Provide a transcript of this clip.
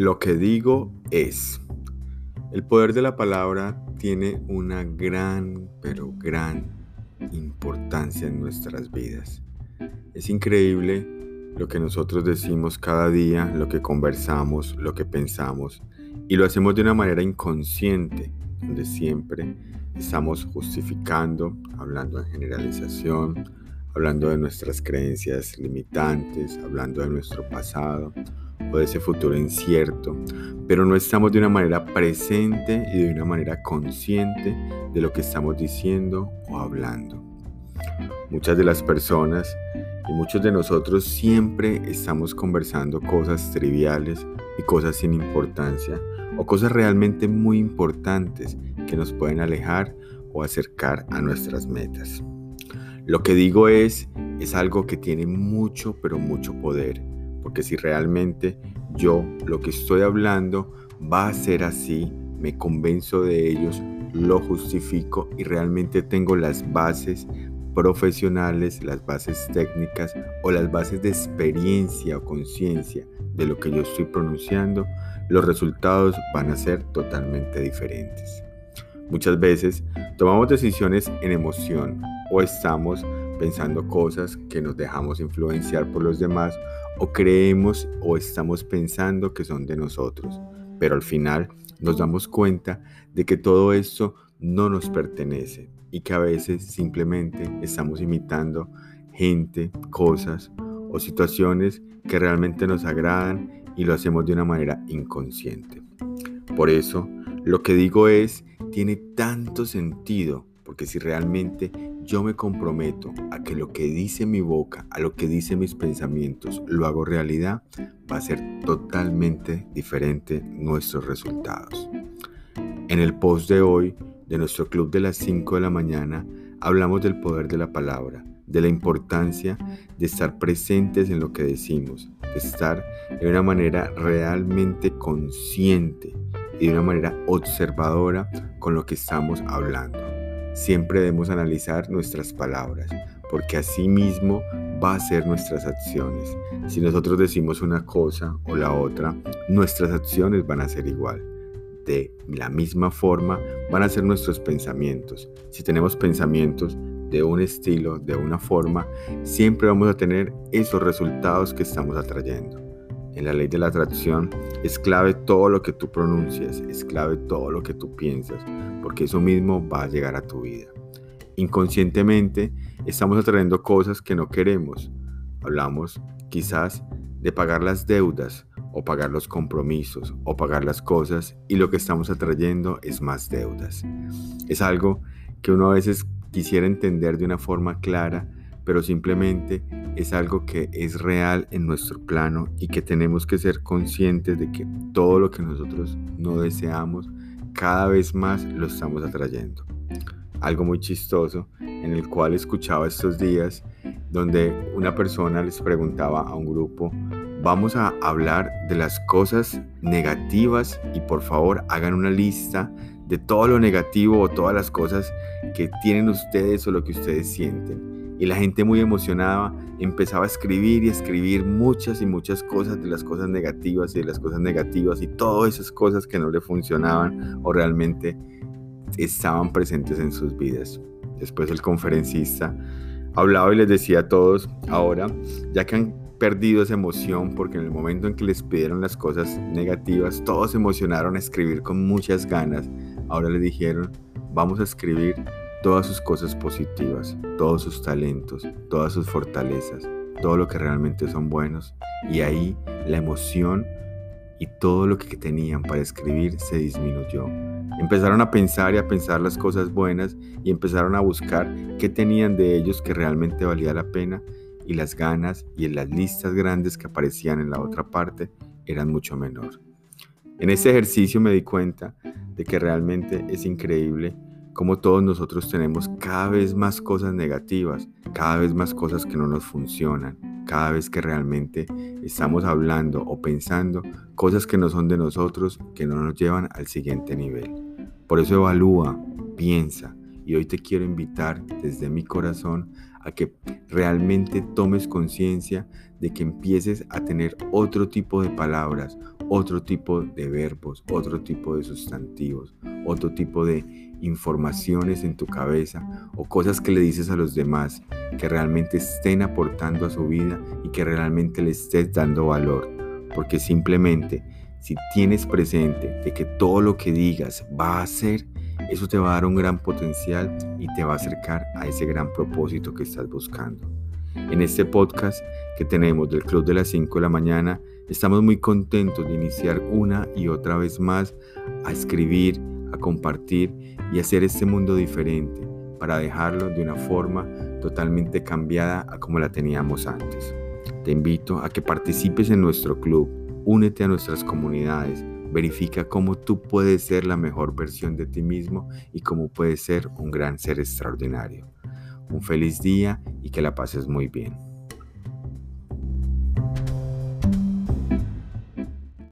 Lo que digo es, el poder de la palabra tiene una gran, pero gran importancia en nuestras vidas. Es increíble lo que nosotros decimos cada día, lo que conversamos, lo que pensamos, y lo hacemos de una manera inconsciente, donde siempre estamos justificando, hablando en generalización, hablando de nuestras creencias limitantes, hablando de nuestro pasado o de ese futuro incierto, pero no estamos de una manera presente y de una manera consciente de lo que estamos diciendo o hablando. Muchas de las personas y muchos de nosotros siempre estamos conversando cosas triviales y cosas sin importancia o cosas realmente muy importantes que nos pueden alejar o acercar a nuestras metas. Lo que digo es, es algo que tiene mucho, pero mucho poder, porque si realmente yo lo que estoy hablando va a ser así, me convenzo de ellos, lo justifico y realmente tengo las bases profesionales, las bases técnicas o las bases de experiencia o conciencia de lo que yo estoy pronunciando, los resultados van a ser totalmente diferentes. Muchas veces tomamos decisiones en emoción o estamos pensando cosas que nos dejamos influenciar por los demás o creemos o estamos pensando que son de nosotros. Pero al final nos damos cuenta de que todo esto no nos pertenece y que a veces simplemente estamos imitando gente, cosas o situaciones que realmente nos agradan y lo hacemos de una manera inconsciente. Por eso, lo que digo es, tiene tanto sentido, porque si realmente yo me comprometo a que lo que dice mi boca, a lo que dice mis pensamientos, lo hago realidad, va a ser totalmente diferente nuestros resultados. En el post de hoy de nuestro club de las 5 de la mañana, hablamos del poder de la palabra, de la importancia de estar presentes en lo que decimos, de estar de una manera realmente consciente y de una manera observadora con lo que estamos hablando. Siempre debemos analizar nuestras palabras, porque así mismo va a ser nuestras acciones. Si nosotros decimos una cosa o la otra, nuestras acciones van a ser igual de la misma forma van a ser nuestros pensamientos. Si tenemos pensamientos de un estilo, de una forma, siempre vamos a tener esos resultados que estamos atrayendo. En la ley de la atracción es clave todo lo que tú pronuncias, es clave todo lo que tú piensas, porque eso mismo va a llegar a tu vida. Inconscientemente estamos atrayendo cosas que no queremos. Hablamos quizás de pagar las deudas, o pagar los compromisos o pagar las cosas y lo que estamos atrayendo es más deudas. Es algo que uno a veces quisiera entender de una forma clara, pero simplemente es algo que es real en nuestro plano y que tenemos que ser conscientes de que todo lo que nosotros no deseamos, cada vez más lo estamos atrayendo. Algo muy chistoso en el cual escuchaba estos días donde una persona les preguntaba a un grupo vamos a hablar de las cosas negativas y por favor hagan una lista de todo lo negativo o todas las cosas que tienen ustedes o lo que ustedes sienten. Y la gente muy emocionada empezaba a escribir y escribir muchas y muchas cosas de las cosas negativas y de las cosas negativas y todas esas cosas que no le funcionaban o realmente estaban presentes en sus vidas. Después el conferencista hablaba y les decía a todos, ahora, ya que han perdido esa emoción porque en el momento en que les pidieron las cosas negativas, todos se emocionaron a escribir con muchas ganas. Ahora le dijeron, vamos a escribir todas sus cosas positivas, todos sus talentos, todas sus fortalezas, todo lo que realmente son buenos. Y ahí la emoción y todo lo que tenían para escribir se disminuyó. Empezaron a pensar y a pensar las cosas buenas y empezaron a buscar qué tenían de ellos que realmente valía la pena y las ganas y en las listas grandes que aparecían en la otra parte eran mucho menor. En ese ejercicio me di cuenta de que realmente es increíble cómo todos nosotros tenemos cada vez más cosas negativas, cada vez más cosas que no nos funcionan, cada vez que realmente estamos hablando o pensando cosas que no son de nosotros, que no nos llevan al siguiente nivel. Por eso evalúa, piensa y hoy te quiero invitar desde mi corazón a que realmente tomes conciencia de que empieces a tener otro tipo de palabras, otro tipo de verbos, otro tipo de sustantivos, otro tipo de informaciones en tu cabeza o cosas que le dices a los demás que realmente estén aportando a su vida y que realmente le estés dando valor. Porque simplemente si tienes presente de que todo lo que digas va a ser, eso te va a dar un gran potencial y te va a acercar a ese gran propósito que estás buscando. En este podcast que tenemos del Club de las 5 de la mañana, estamos muy contentos de iniciar una y otra vez más a escribir, a compartir y hacer este mundo diferente para dejarlo de una forma totalmente cambiada a como la teníamos antes. Te invito a que participes en nuestro club, únete a nuestras comunidades, verifica cómo tú puedes ser la mejor versión de ti mismo y cómo puedes ser un gran ser extraordinario. Un feliz día y que la pases muy bien.